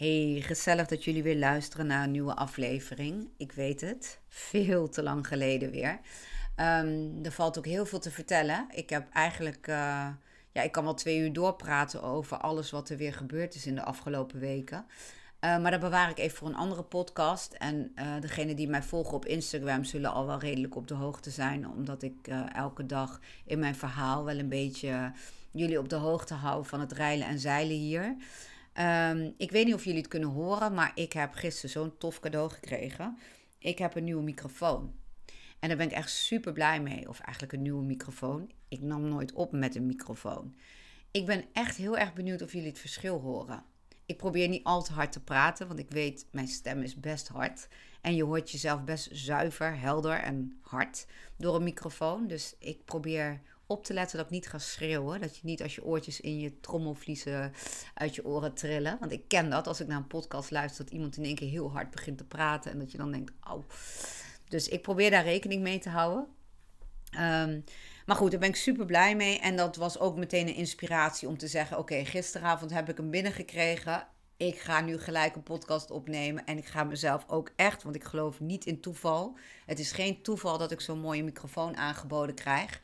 Hey, gezellig dat jullie weer luisteren naar een nieuwe aflevering. Ik weet het, veel te lang geleden weer. Um, er valt ook heel veel te vertellen. Ik heb eigenlijk, uh, ja, ik kan wel twee uur doorpraten over alles wat er weer gebeurd is in de afgelopen weken. Uh, maar dat bewaar ik even voor een andere podcast. En uh, degenen die mij volgen op Instagram zullen al wel redelijk op de hoogte zijn. Omdat ik elke dag in mijn verhaal wel een beetje jullie op de hoogte hou van het reilen en zeilen hier. Um, ik weet niet of jullie het kunnen horen, maar ik heb gisteren zo'n tof cadeau gekregen. Ik heb een nieuwe microfoon. En daar ben ik echt super blij mee. Of eigenlijk een nieuwe microfoon. Ik nam nooit op met een microfoon. Ik ben echt heel erg benieuwd of jullie het verschil horen. Ik probeer niet al te hard te praten, want ik weet, mijn stem is best hard. En je hoort jezelf best zuiver, helder en hard door een microfoon. Dus ik probeer op te letten dat ik niet ga schreeuwen. Dat je niet als je oortjes in je trommelvliezen uit je oren trillen. Want ik ken dat als ik naar een podcast luister, dat iemand in één keer heel hard begint te praten. En dat je dan denkt, oh. Dus ik probeer daar rekening mee te houden. Um, maar goed, daar ben ik super blij mee. En dat was ook meteen een inspiratie om te zeggen: Oké, gisteravond heb ik hem binnengekregen. Ik ga nu gelijk een podcast opnemen. En ik ga mezelf ook echt, want ik geloof niet in toeval. Het is geen toeval dat ik zo'n mooie microfoon aangeboden krijg.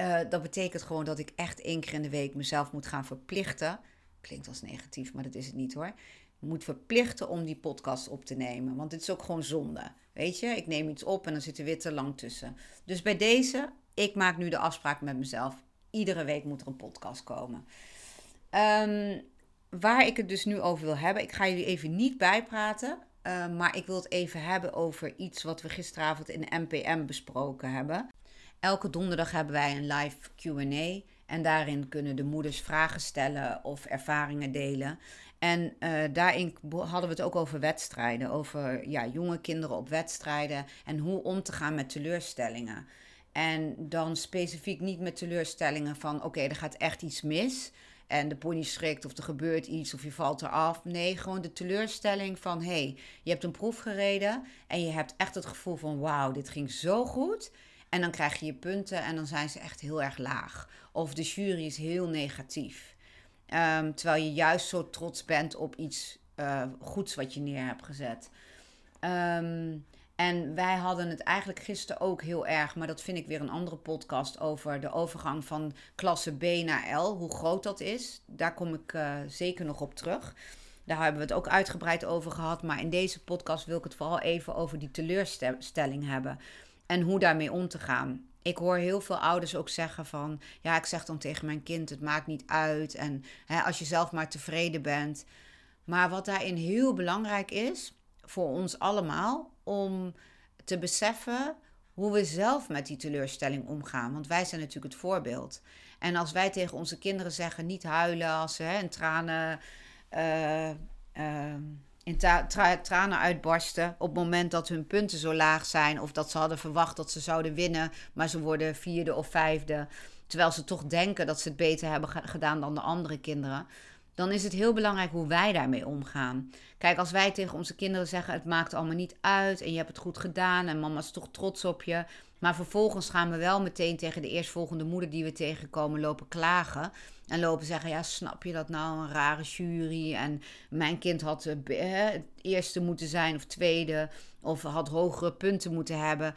Uh, dat betekent gewoon dat ik echt één keer in de week mezelf moet gaan verplichten. Klinkt als negatief, maar dat is het niet hoor. Moet verplichten om die podcast op te nemen. Want het is ook gewoon zonde. Weet je, ik neem iets op en dan zit er weer te lang tussen. Dus bij deze, ik maak nu de afspraak met mezelf. Iedere week moet er een podcast komen. Um, waar ik het dus nu over wil hebben, ik ga jullie even niet bijpraten. Uh, maar ik wil het even hebben over iets wat we gisteravond in de NPM besproken hebben. Elke donderdag hebben wij een live QA. En daarin kunnen de moeders vragen stellen of ervaringen delen. En uh, daarin hadden we het ook over wedstrijden. Over ja, jonge kinderen op wedstrijden. En hoe om te gaan met teleurstellingen. En dan specifiek niet met teleurstellingen van oké, er gaat echt iets mis. En de pony schrikt of er gebeurt iets of je valt eraf. Nee, gewoon de teleurstelling van hé, hey, je hebt een proef gereden. En je hebt echt het gevoel van wauw, dit ging zo goed. En dan krijg je je punten en dan zijn ze echt heel erg laag. Of de jury is heel negatief. Um, terwijl je juist zo trots bent op iets uh, goeds wat je neer hebt gezet. Um, en wij hadden het eigenlijk gisteren ook heel erg, maar dat vind ik weer een andere podcast over de overgang van klasse B naar L, hoe groot dat is. Daar kom ik uh, zeker nog op terug. Daar hebben we het ook uitgebreid over gehad, maar in deze podcast wil ik het vooral even over die teleurstelling hebben en hoe daarmee om te gaan. Ik hoor heel veel ouders ook zeggen van, ja, ik zeg dan tegen mijn kind, het maakt niet uit. En hè, als je zelf maar tevreden bent. Maar wat daarin heel belangrijk is, voor ons allemaal, om te beseffen hoe we zelf met die teleurstelling omgaan. Want wij zijn natuurlijk het voorbeeld. En als wij tegen onze kinderen zeggen, niet huilen als ze hè, tranen... Uh, uh, in tranen uitbarsten op het moment dat hun punten zo laag zijn of dat ze hadden verwacht dat ze zouden winnen, maar ze worden vierde of vijfde, terwijl ze toch denken dat ze het beter hebben gedaan dan de andere kinderen, dan is het heel belangrijk hoe wij daarmee omgaan. Kijk, als wij tegen onze kinderen zeggen: het maakt allemaal niet uit en je hebt het goed gedaan en mama is toch trots op je, maar vervolgens gaan we wel meteen tegen de eerstvolgende moeder die we tegenkomen lopen klagen. En lopen zeggen, ja, snap je dat nou, een rare jury. En mijn kind had het eerste moeten zijn of tweede. Of had hogere punten moeten hebben.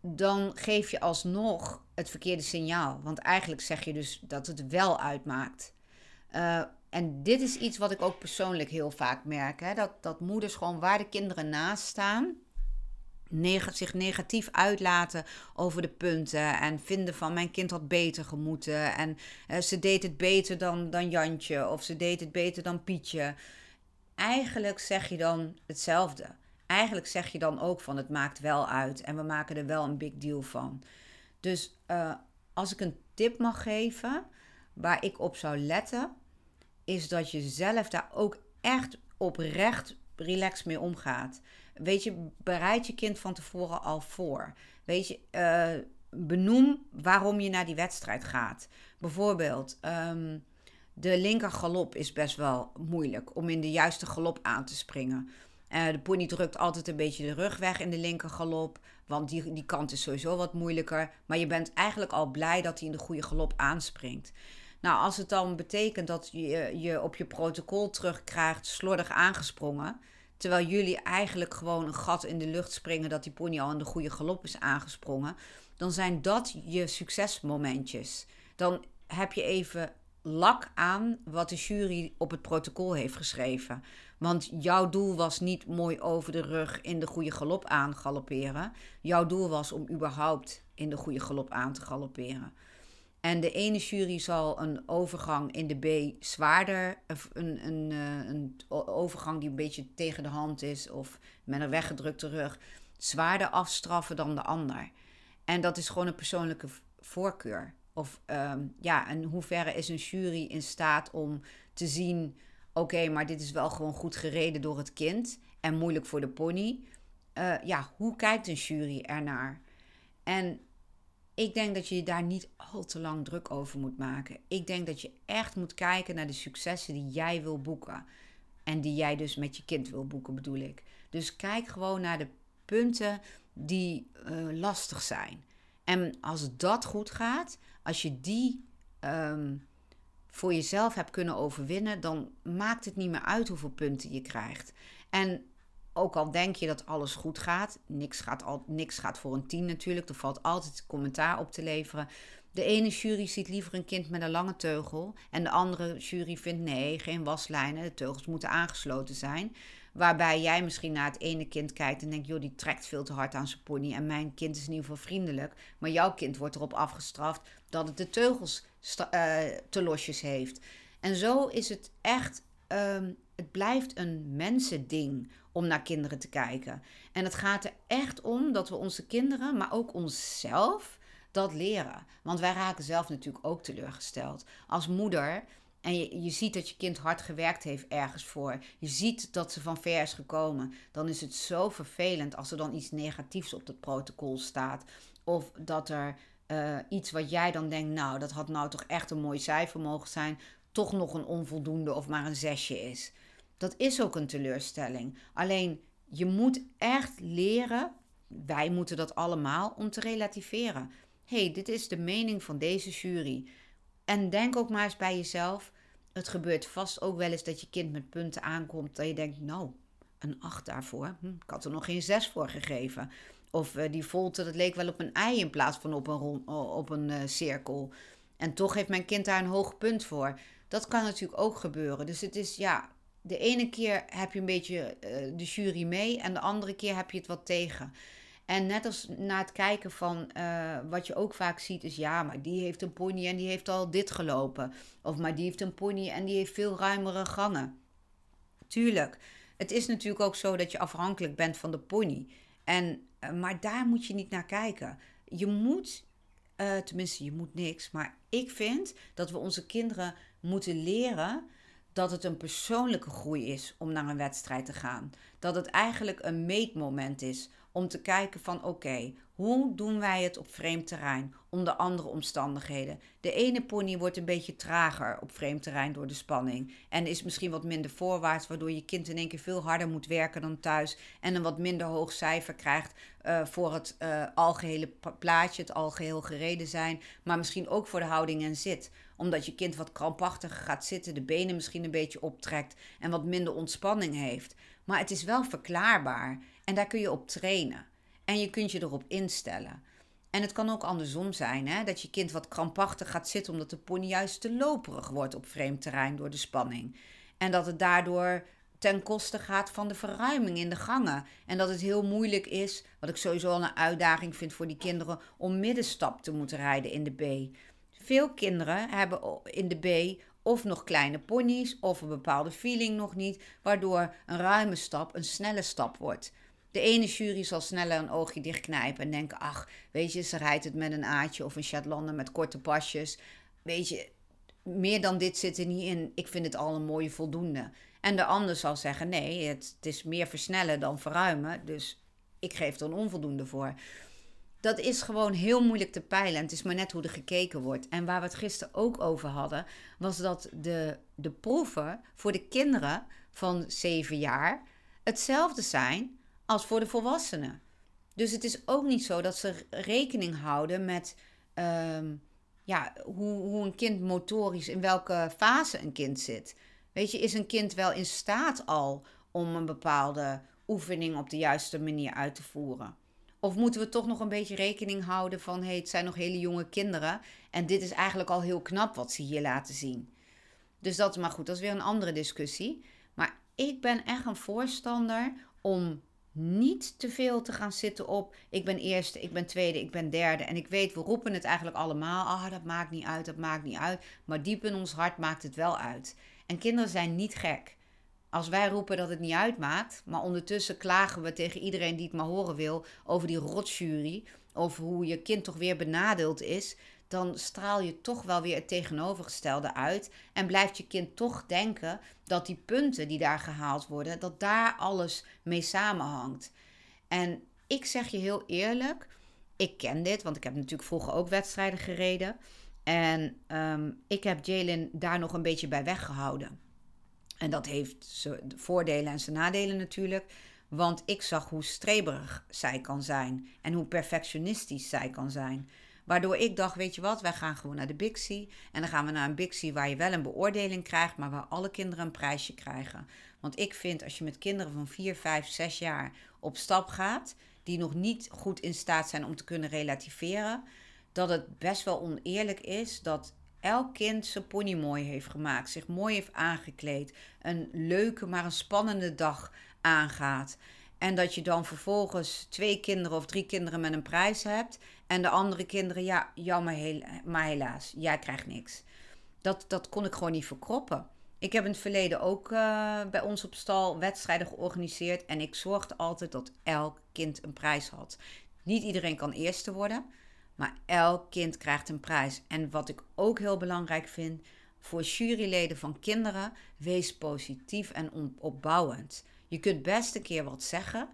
Dan geef je alsnog het verkeerde signaal. Want eigenlijk zeg je dus dat het wel uitmaakt. Uh, en dit is iets wat ik ook persoonlijk heel vaak merk. Hè? Dat, dat moeders gewoon waar de kinderen naast staan zich negatief uitlaten over de punten. En vinden van mijn kind had beter gemoeten. En uh, ze deed het beter dan, dan Jantje. Of ze deed het beter dan Pietje. Eigenlijk zeg je dan hetzelfde. Eigenlijk zeg je dan ook van het maakt wel uit. En we maken er wel een big deal van. Dus uh, als ik een tip mag geven waar ik op zou letten. Is dat je zelf daar ook echt oprecht relaxed mee omgaat. Weet je, bereid je kind van tevoren al voor. Weet je, uh, benoem waarom je naar die wedstrijd gaat. Bijvoorbeeld, um, de linker galop is best wel moeilijk om in de juiste galop aan te springen. Uh, de pony drukt altijd een beetje de rug weg in de linker galop. Want die, die kant is sowieso wat moeilijker. Maar je bent eigenlijk al blij dat hij in de goede galop aanspringt. Nou, als het dan betekent dat je je op je protocol terugkrijgt, slordig aangesprongen. Terwijl jullie eigenlijk gewoon een gat in de lucht springen dat die pony al in de goede galop is aangesprongen. Dan zijn dat je succesmomentjes. Dan heb je even lak aan wat de jury op het protocol heeft geschreven. Want jouw doel was niet mooi over de rug in de goede galop aan galopperen. Jouw doel was om überhaupt in de goede galop aan te galopperen. En de ene jury zal een overgang in de B zwaarder, een, een, eh, een overgang die een beetje tegen de hand is of met een weggedrukte rug, zwaarder afstraffen dan de ander. En dat is gewoon een persoonlijke voorkeur. Of um, ja, in hoeverre is een jury in staat om te zien: oké, maar dit is wel gewoon goed gereden door het kind en moeilijk voor de pony. Uh, ja, hoe kijkt een jury ernaar? En ik denk dat je je daar niet al te lang druk over moet maken. Ik denk dat je echt moet kijken naar de successen die jij wil boeken. En die jij dus met je kind wil boeken, bedoel ik. Dus kijk gewoon naar de punten die uh, lastig zijn. En als dat goed gaat, als je die um, voor jezelf hebt kunnen overwinnen, dan maakt het niet meer uit hoeveel punten je krijgt. En ook al denk je dat alles goed gaat, niks gaat, al, niks gaat voor een tien natuurlijk. Er valt altijd commentaar op te leveren. De ene jury ziet liever een kind met een lange teugel. En de andere jury vindt nee, geen waslijnen. De teugels moeten aangesloten zijn. Waarbij jij misschien naar het ene kind kijkt en denkt: joh, die trekt veel te hard aan zijn pony. En mijn kind is in ieder geval vriendelijk. Maar jouw kind wordt erop afgestraft dat het de teugels uh, te losjes heeft. En zo is het echt. Um, het blijft een mensending om naar kinderen te kijken. En het gaat er echt om dat we onze kinderen, maar ook onszelf, dat leren. Want wij raken zelf natuurlijk ook teleurgesteld. Als moeder. En je, ziet dat je kind hard gewerkt heeft ergens voor. Je ziet dat ze van ver is gekomen. Dan is het zo vervelend als er dan iets negatiefs op het protocol staat. Of dat er uh, iets wat jij dan denkt, nou, dat had nou toch echt een mooi cijfer mogen zijn, toch nog een onvoldoende of maar een zesje is. Dat is ook een teleurstelling. Alleen je moet echt leren, wij moeten dat allemaal, om te relativeren. hey, dit is de mening van deze jury. En denk ook maar eens bij jezelf. Het gebeurt vast ook wel eens dat je kind met punten aankomt. Dat je denkt, nou, een 8 daarvoor. Hm, ik had er nog geen 6 voor gegeven. Of uh, die volte, dat leek wel op een ei in plaats van op een, op een uh, cirkel. En toch heeft mijn kind daar een hoog punt voor. Dat kan natuurlijk ook gebeuren. Dus het is, ja, de ene keer heb je een beetje uh, de jury mee en de andere keer heb je het wat tegen. En net als na het kijken van uh, wat je ook vaak ziet is ja, maar die heeft een pony en die heeft al dit gelopen. Of maar die heeft een pony en die heeft veel ruimere gangen. Tuurlijk, het is natuurlijk ook zo dat je afhankelijk bent van de pony. En, uh, maar daar moet je niet naar kijken. Je moet, tenminste je moet niks, maar ik vind dat we onze kinderen moeten leren dat het een persoonlijke groei is om naar een wedstrijd te gaan. Dat het eigenlijk een meetmoment is om te kijken van oké, hoe doen wij het op vreemd terrein onder andere omstandigheden? De ene pony wordt een beetje trager op vreemd terrein door de spanning en is misschien wat minder voorwaarts, waardoor je kind in één keer veel harder moet werken dan thuis en een wat minder hoog cijfer krijgt uh, voor het uh, algehele plaatje, het algeheel gereden zijn, maar misschien ook voor de houding en zit omdat je kind wat krampachtiger gaat zitten, de benen misschien een beetje optrekt en wat minder ontspanning heeft. Maar het is wel verklaarbaar en daar kun je op trainen. En je kunt je erop instellen. En het kan ook andersom zijn, hè? dat je kind wat krampachtig gaat zitten omdat de pony juist te loperig wordt op vreemd terrein door de spanning. En dat het daardoor ten koste gaat van de verruiming in de gangen. En dat het heel moeilijk is, wat ik sowieso al een uitdaging vind voor die kinderen, om middenstap te moeten rijden in de B. Veel kinderen hebben in de B of nog kleine ponies of een bepaalde feeling nog niet, waardoor een ruime stap een snelle stap wordt. De ene jury zal sneller een oogje dichtknijpen en denken: ach, weet je, ze rijdt het met een aatje of een chatelander met korte pasjes. Weet je, meer dan dit zit er niet in. Ik vind het al een mooie voldoende. En de ander zal zeggen: nee, het, is meer versnellen dan verruimen. Dus ik geef er een onvoldoende voor. Dat is gewoon heel moeilijk te peilen. En het is maar net hoe er gekeken wordt. En waar we het gisteren ook over hadden, was dat de, de proeven voor de kinderen van 7 jaar hetzelfde zijn als voor de volwassenen. Dus het is ook niet zo dat ze rekening houden met ehm, ja, hoe, hoe een kind motorisch, in welke fase een kind zit. Weet je, is een kind wel in staat al om een bepaalde oefening op de juiste manier uit te voeren? Of moeten we toch nog een beetje rekening houden van hey, het zijn nog hele jonge kinderen en dit is eigenlijk al heel knap wat ze hier laten zien? Dus dat, maar goed, dat is weer een andere discussie. Maar ik ben echt een voorstander om niet te veel te gaan zitten op ik ben eerste, ik ben tweede, ik ben derde. En ik weet, we roepen het eigenlijk allemaal. Ah, dat maakt niet uit, dat maakt niet uit. Maar diep in ons hart maakt het wel uit. En kinderen zijn niet gek. Als wij roepen dat het niet uitmaakt, maar ondertussen klagen we tegen iedereen die het maar horen wil over die rotjury, over hoe je kind toch weer benadeeld is, dan straal je toch wel weer het tegenovergestelde uit en blijft je kind toch denken dat die punten die daar gehaald worden, dat daar alles mee samenhangt. En ik zeg je heel eerlijk, ik ken dit, want ik heb natuurlijk vroeger ook wedstrijden gereden. En ehm, ik heb Jalen daar nog een beetje bij weggehouden. En dat heeft zijn voordelen en zijn nadelen natuurlijk. Want ik zag hoe streberig zij kan zijn en hoe perfectionistisch zij kan zijn. Waardoor ik dacht, weet je wat, wij gaan gewoon naar de Bixie. En dan gaan we naar een Bixie waar je wel een beoordeling krijgt, maar waar alle kinderen een prijsje krijgen. Want ik vind als je met kinderen van 4, 5, 6 jaar op stap gaat, die nog niet goed in staat zijn om te kunnen relativeren, dat het best wel oneerlijk is dat elk kind zijn pony mooi heeft gemaakt, zich mooi heeft aangekleed, een leuke maar een spannende dag aangaat. En dat je dan vervolgens twee kinderen of drie kinderen met een prijs hebt. En de andere kinderen, ja, jammer, maar helaas, jij krijgt niks. Dat, dat kon ik gewoon niet verkroppen. Ik heb in het verleden ook uh, bij ons op stal wedstrijden georganiseerd. En ik zorgde altijd dat elk kind een prijs had. Niet iedereen kan eerste worden. Maar elk kind krijgt een prijs. En wat ik ook heel belangrijk vind voor juryleden van kinderen, wees positief en opbouwend. Je kunt best een keer wat zeggen,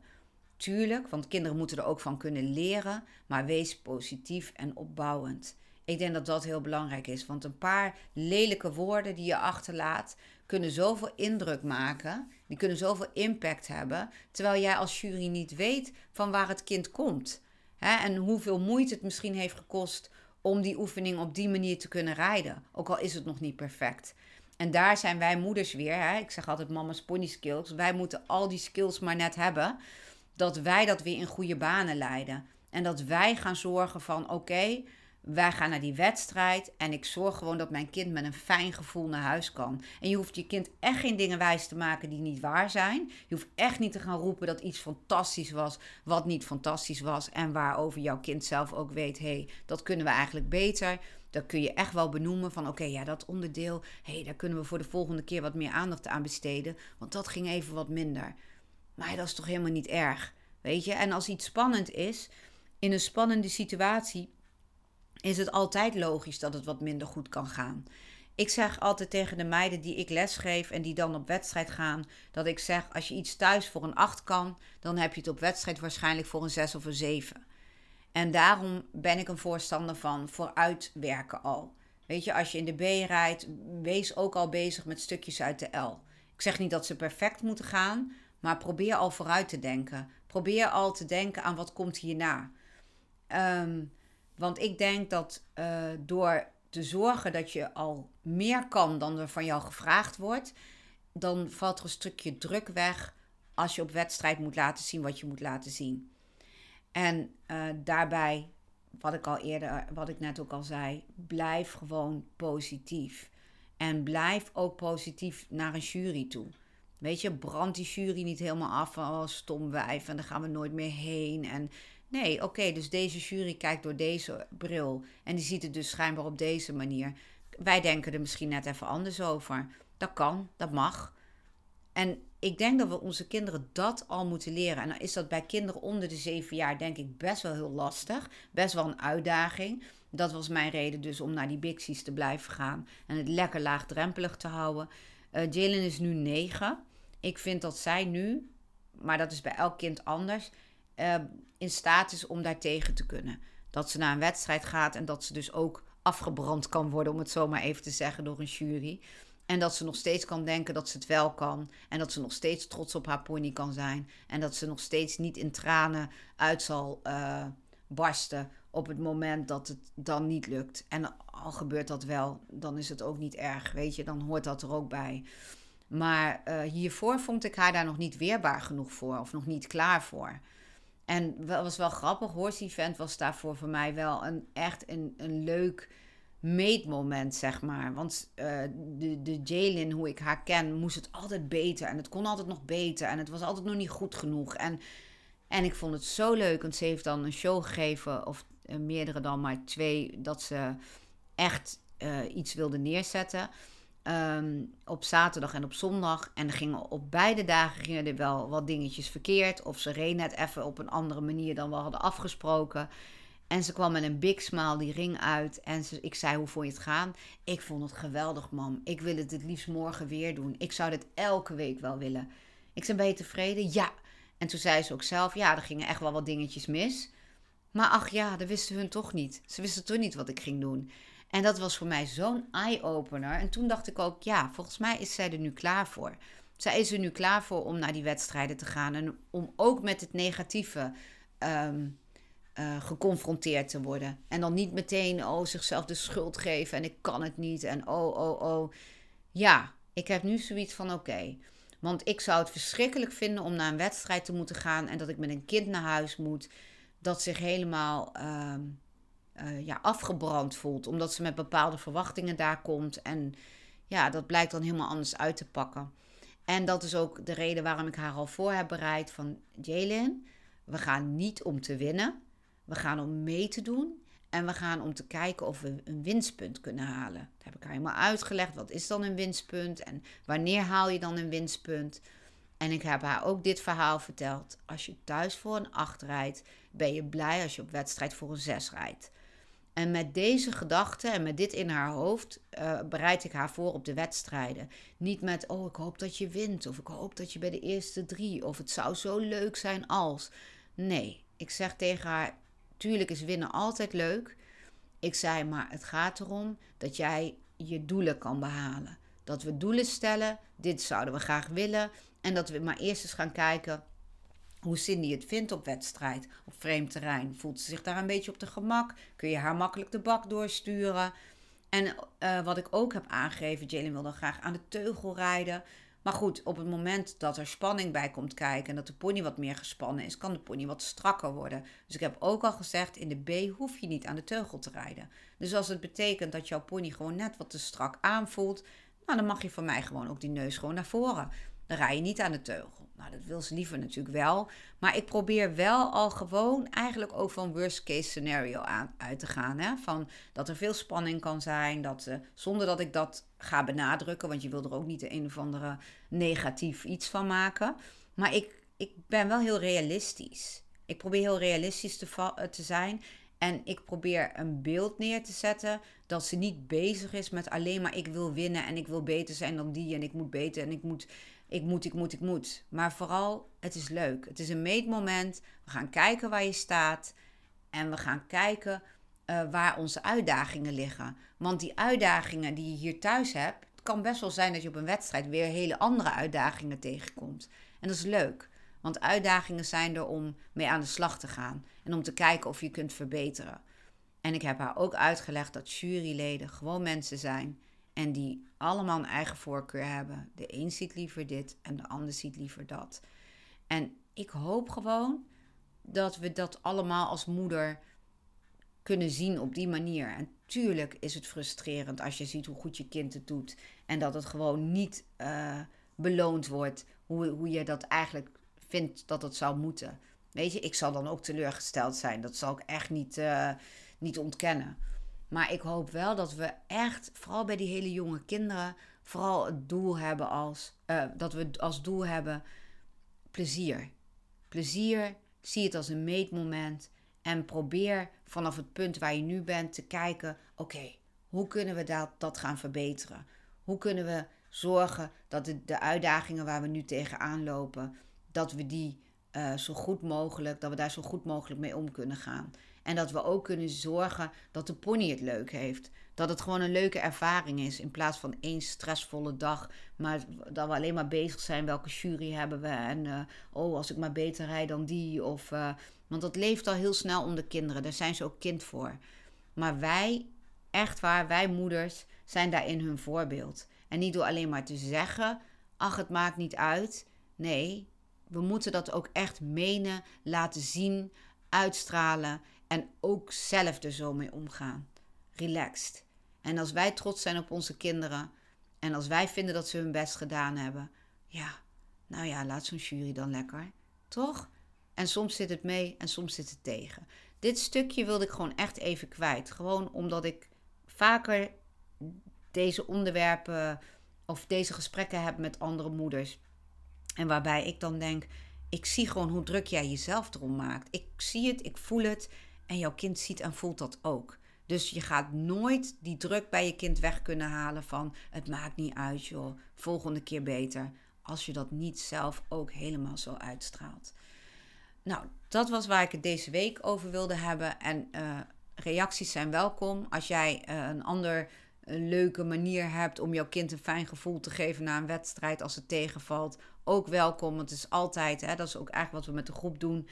tuurlijk, want kinderen moeten er ook van kunnen leren, maar wees positief en opbouwend. Ik denk dat dat heel belangrijk is, want een paar lelijke woorden die je achterlaat kunnen zoveel indruk maken, die kunnen zoveel impact hebben, terwijl jij als jury niet weet van waar het kind komt. Hè, en hoeveel moeite het misschien heeft gekost om die oefening op die manier te kunnen rijden. Ook al is het nog niet perfect. En daar zijn wij moeders weer. Hè? Ik zeg altijd mama's pony skills. Wij moeten al die skills maar net hebben. Dat wij dat weer in goede banen leiden. En dat wij gaan zorgen van oké, wij gaan naar die wedstrijd en ik zorg gewoon dat mijn kind met een fijn gevoel naar huis kan. En je hoeft je kind echt geen dingen wijs te maken die niet waar zijn. Je hoeft echt niet te gaan roepen dat iets fantastisch was, wat niet fantastisch was. En waarover jouw kind zelf ook weet, hé, hey, dat kunnen we eigenlijk beter. Dat kun je echt wel benoemen van oké, ja, dat onderdeel, hé, hey, daar kunnen we voor de volgende keer wat meer aandacht aan besteden. Want dat ging even wat minder. Maar dat is toch helemaal niet erg, weet je? En als iets spannend is, in een spannende situatie is het altijd logisch dat het wat minder goed kan gaan. Ik zeg altijd tegen de meiden die ik lesgeef en die dan op wedstrijd gaan, dat ik zeg: als je iets thuis voor een 8 kan, dan heb je het op wedstrijd waarschijnlijk voor een 6 of een 7. En daarom ben ik een voorstander van vooruitwerken al. Weet je, als je in de B rijdt, wees ook al bezig met stukjes uit de L. Ik zeg niet dat ze perfect moeten gaan, maar probeer al vooruit te denken. Probeer al te denken aan wat komt hierna. Um, want ik denk dat uh, door te zorgen dat je al meer kan dan er van jou gevraagd wordt, dan valt er een stukje druk weg als je op wedstrijd moet laten zien wat je moet laten zien. En uh, daarbij, wat ik al eerder, wat ik net ook al zei, blijf gewoon positief. En blijf ook positief naar een jury toe. Weet je, brandt die jury niet helemaal af van oh, stom wijf en daar gaan we nooit meer heen. En nee, oké, dus deze jury kijkt door deze bril en die ziet het dus schijnbaar op deze manier. Wij denken er misschien net even anders over. Dat kan, dat mag. En ik denk dat we onze kinderen dat al moeten leren. En dan is dat bij kinderen onder de zeven jaar, denk ik, best wel heel lastig. Best wel een uitdaging. Dat was mijn reden dus om naar die Bixies te blijven gaan. En het lekker laagdrempelig te houden. Uh, Jalen is nu negen. Ik vind dat zij nu, maar dat is bij elk kind anders, uh, in staat is om daartegen te kunnen. Dat ze naar een wedstrijd gaat en dat ze dus ook afgebrand kan worden, om het zo maar even te zeggen, door een jury. En dat ze nog steeds kan denken dat ze het wel kan. En dat ze nog steeds trots op haar pony kan zijn. En dat ze nog steeds niet in tranen uit zal uh, barsten op het moment dat het dan niet lukt. En al gebeurt dat wel, dan is het ook niet erg. Weet je, dan hoort dat er ook bij. Maar uh, hiervoor vond ik haar daar nog niet weerbaar genoeg voor. Of nog niet klaar voor. En dat was wel grappig. Horse Event was daarvoor voor mij wel een, echt een, een leuk meetmoment, zeg maar. Want uh, de, de Jalen, hoe ik haar ken, moest het altijd beter. En het kon altijd nog beter. En het was altijd nog niet goed genoeg. En, en ik vond het zo leuk, want ze heeft dan een show gegeven, of uh, meerdere dan, maar twee, dat ze echt uh, iets wilde neerzetten. Um, op zaterdag en op zondag. En gingen op beide dagen gingen er wel wat dingetjes verkeerd. Of ze reed net even op een andere manier dan we hadden afgesproken. En ze kwam met een big smile die ring uit. En ze, ik zei, hoe vond je het gaan? Ik vond het geweldig, mam. Ik wil het het liefst morgen weer doen. Ik zou dit elke week wel willen. Ik zei, ben je tevreden? Ja. En toen zei ze ook zelf, ja, er gingen echt wel wat dingetjes mis. Maar ach ja, dat wisten hun toch niet. Ze wisten toch niet wat ik ging doen. En dat was voor mij zo'n eye-opener. En toen dacht ik ook, ja, volgens mij is zij er nu klaar voor. Zij is er nu klaar voor om naar die wedstrijden te gaan. En om ook met het negatieve um, uh, geconfronteerd te worden. En dan niet meteen oh, zichzelf de schuld geven en ik kan het niet en oh, oh, oh. Ja, ik heb nu zoiets van oké. Want ik zou het verschrikkelijk vinden om naar een wedstrijd te moeten gaan en dat ik met een kind naar huis moet dat zich helemaal uh, uh, ja, afgebrand voelt. Omdat ze met bepaalde verwachtingen daar komt. En ja, dat blijkt dan helemaal anders uit te pakken. En dat is ook de reden waarom ik haar al voor heb bereid van Jalen. We gaan niet om te winnen. We gaan om mee te doen. En we gaan om te kijken of we een winstpunt kunnen halen. Dat heb ik haar helemaal uitgelegd. Wat is dan een winstpunt? En wanneer haal je dan een winstpunt? En ik heb haar ook dit verhaal verteld. Als je thuis voor een 8 rijdt, ben je blij als je op wedstrijd voor een 6 rijdt. En met deze gedachten en met dit in haar hoofd uh, bereid ik haar voor op de wedstrijden. Niet met, oh, ik hoop dat je wint. Of ik hoop dat je bij de eerste drie. Of het zou zo leuk zijn als. Nee, ik zeg tegen haar, Tuurlijk is winnen altijd leuk. Ik zei, maar het gaat erom dat jij je doelen kan behalen. Dat we doelen stellen, dit zouden we graag willen. En dat we maar eerst eens gaan kijken hoe Cindy het vindt op wedstrijd, op vreemd terrein. Voelt ze zich daar een beetje op de gemak? Kun je haar makkelijk de bak doorsturen? En uh, wat ik ook heb aangegeven, Jalen wil dan graag aan de teugel rijden. Maar goed, op het moment dat er spanning bij komt kijken en dat de pony wat meer gespannen is, kan de pony wat strakker worden. Dus ik heb ook al gezegd, in de B hoef je niet aan de teugel te rijden. Dus als het betekent dat jouw pony gewoon net wat te strak aanvoelt, nou dan mag je van mij gewoon ook die neus gewoon naar voren. Dan rij je niet aan de teugel. Nou, dat wil ze liever natuurlijk wel. Maar ik probeer wel al gewoon eigenlijk ook van worst case scenario aan, uit te gaan. Hè? Van dat er veel spanning kan zijn. Dat, uh, zonder dat ik dat ga benadrukken. Want je wil er ook niet de een of andere negatief iets van maken. Maar ik, ik ben wel heel realistisch. Ik probeer heel realistisch te, eh, te zijn. En ik probeer een beeld neer te zetten dat ze niet bezig is met alleen maar ik wil winnen en ik wil beter zijn dan die en ik moet beter en ik moet ik moet, ik moet, ik moet. Maar vooral, het is leuk. Het is een meetmoment. We gaan kijken waar je staat. En we gaan kijken uh, waar onze uitdagingen liggen. Want die uitdagingen die je hier thuis hebt, het kan best wel zijn dat je op een wedstrijd weer hele andere uitdagingen tegenkomt. En dat is leuk. Want uitdagingen zijn er om mee aan de slag te gaan. En om te kijken of je kunt verbeteren. En ik heb haar ook uitgelegd dat juryleden gewoon mensen zijn en die allemaal een eigen voorkeur hebben. De een ziet liever dit en de ander ziet liever dat. En ik hoop gewoon dat we dat allemaal als moeder kunnen zien op die manier. En tuurlijk is het frustrerend als je ziet hoe goed je kind het doet. En dat het gewoon niet, uh, beloond wordt. Hoe, hoe je dat eigenlijk vindt dat het zou moeten. Weet je, ik zal dan ook teleurgesteld zijn. Dat zal ik echt niet, uh, niet ontkennen. Maar ik hoop wel dat we echt, vooral bij die hele jonge kinderen, vooral het doel hebben als, uh, dat we als doel hebben plezier. Plezier, zie het als een meetmoment en probeer vanaf het punt waar je nu bent te kijken, oké, hoe kunnen we dat, dat gaan verbeteren? Hoe kunnen we zorgen dat de, de uitdagingen waar we nu tegenaan lopen, dat we die uh, zo goed mogelijk, dat we daar zo goed mogelijk mee om kunnen gaan. En dat we ook kunnen zorgen dat de pony het leuk heeft. Dat het gewoon een leuke ervaring is. In plaats van één stressvolle dag. Maar dat we alleen maar bezig zijn. Welke jury hebben we? En uh, oh, als ik maar beter rijd dan die. Of, uh, want dat leeft al heel snel om de kinderen. Daar zijn ze ook kind voor. Maar wij, echt waar, wij moeders zijn daarin hun voorbeeld. En niet door alleen maar te zeggen: ach, het maakt niet uit. Nee, we moeten dat ook echt menen, laten zien, uitstralen en ook zelf er zo mee omgaan. Relaxed. En als wij trots zijn op onze kinderen en als wij vinden dat ze hun best gedaan hebben, ja, nou ja, laat zo'n jury dan lekker. Toch? En soms zit het mee en soms zit het tegen. Dit stukje wilde ik gewoon echt even kwijt. Gewoon omdat ik vaker deze onderwerpen of deze gesprekken heb met andere moeders. En waarbij ik dan denk, ik zie gewoon hoe druk jij jezelf erom maakt. Ik zie het, ik voel het en jouw kind ziet en voelt dat ook. Dus je gaat nooit die druk bij je kind weg kunnen halen van het maakt niet uit joh, volgende keer beter. Als je dat niet zelf ook helemaal zo uitstraalt. Nou, dat was waar ik het deze week over wilde hebben. En uh, reacties zijn welkom. Als jij uh, een ander leuke manier hebt om jouw kind een fijn gevoel te geven na een wedstrijd als het tegenvalt, ook welkom. Het is altijd, hè, dat is ook eigenlijk wat we met de groep doen.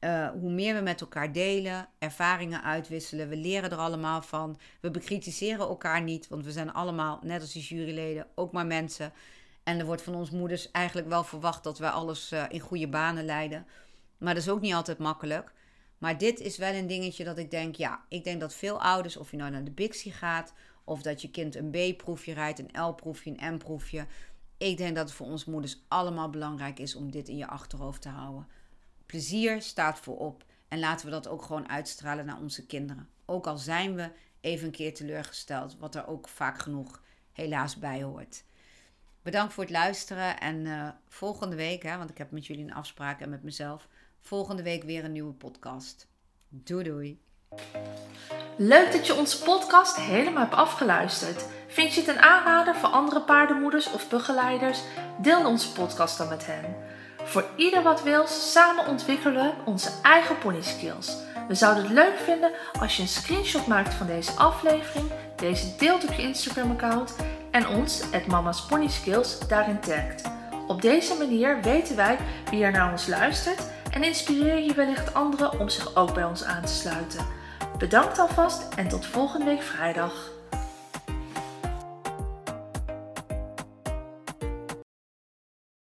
Uh, hoe meer we met elkaar delen, ervaringen uitwisselen, we leren er allemaal van. We bekritiseren elkaar niet, want we zijn allemaal, net als die juryleden, ook maar mensen. En er wordt van ons moeders eigenlijk wel verwacht dat we alles uh, in goede banen leiden. Maar dat is ook niet altijd makkelijk. Maar dit is wel een dingetje dat ik denk, ja, ik denk dat veel ouders, of je nou naar de Bixie gaat of dat je kind een B-proefje rijdt, een L-proefje, een M-proefje. Ik denk dat het voor ons moeders allemaal belangrijk is om dit in je achterhoofd te houden. Plezier staat voorop. En laten we dat ook gewoon uitstralen naar onze kinderen. Ook al zijn we even een keer teleurgesteld, wat er ook vaak genoeg helaas bij hoort. Bedankt voor het luisteren en uh, volgende week, hè, want ik heb met jullie een afspraak en met mezelf, volgende week weer een nieuwe podcast. Doei doei! Leuk dat je onze podcast helemaal hebt afgeluisterd. Vind je het een aanrader voor andere paardenmoeders of begeleiders? Deel onze podcast dan met hen. Voor ieder wat wil, samen ontwikkelen we onze eigen pony skills. We zouden het leuk vinden als je een screenshot maakt van deze aflevering, deze deelt op je Instagram account en ons, het Mama's Pony Skills, daarin tagt. Op deze manier weten wij wie er naar ons luistert en inspireer je wellicht anderen om zich ook bij ons aan te sluiten. Bedankt alvast en tot volgende week vrijdag.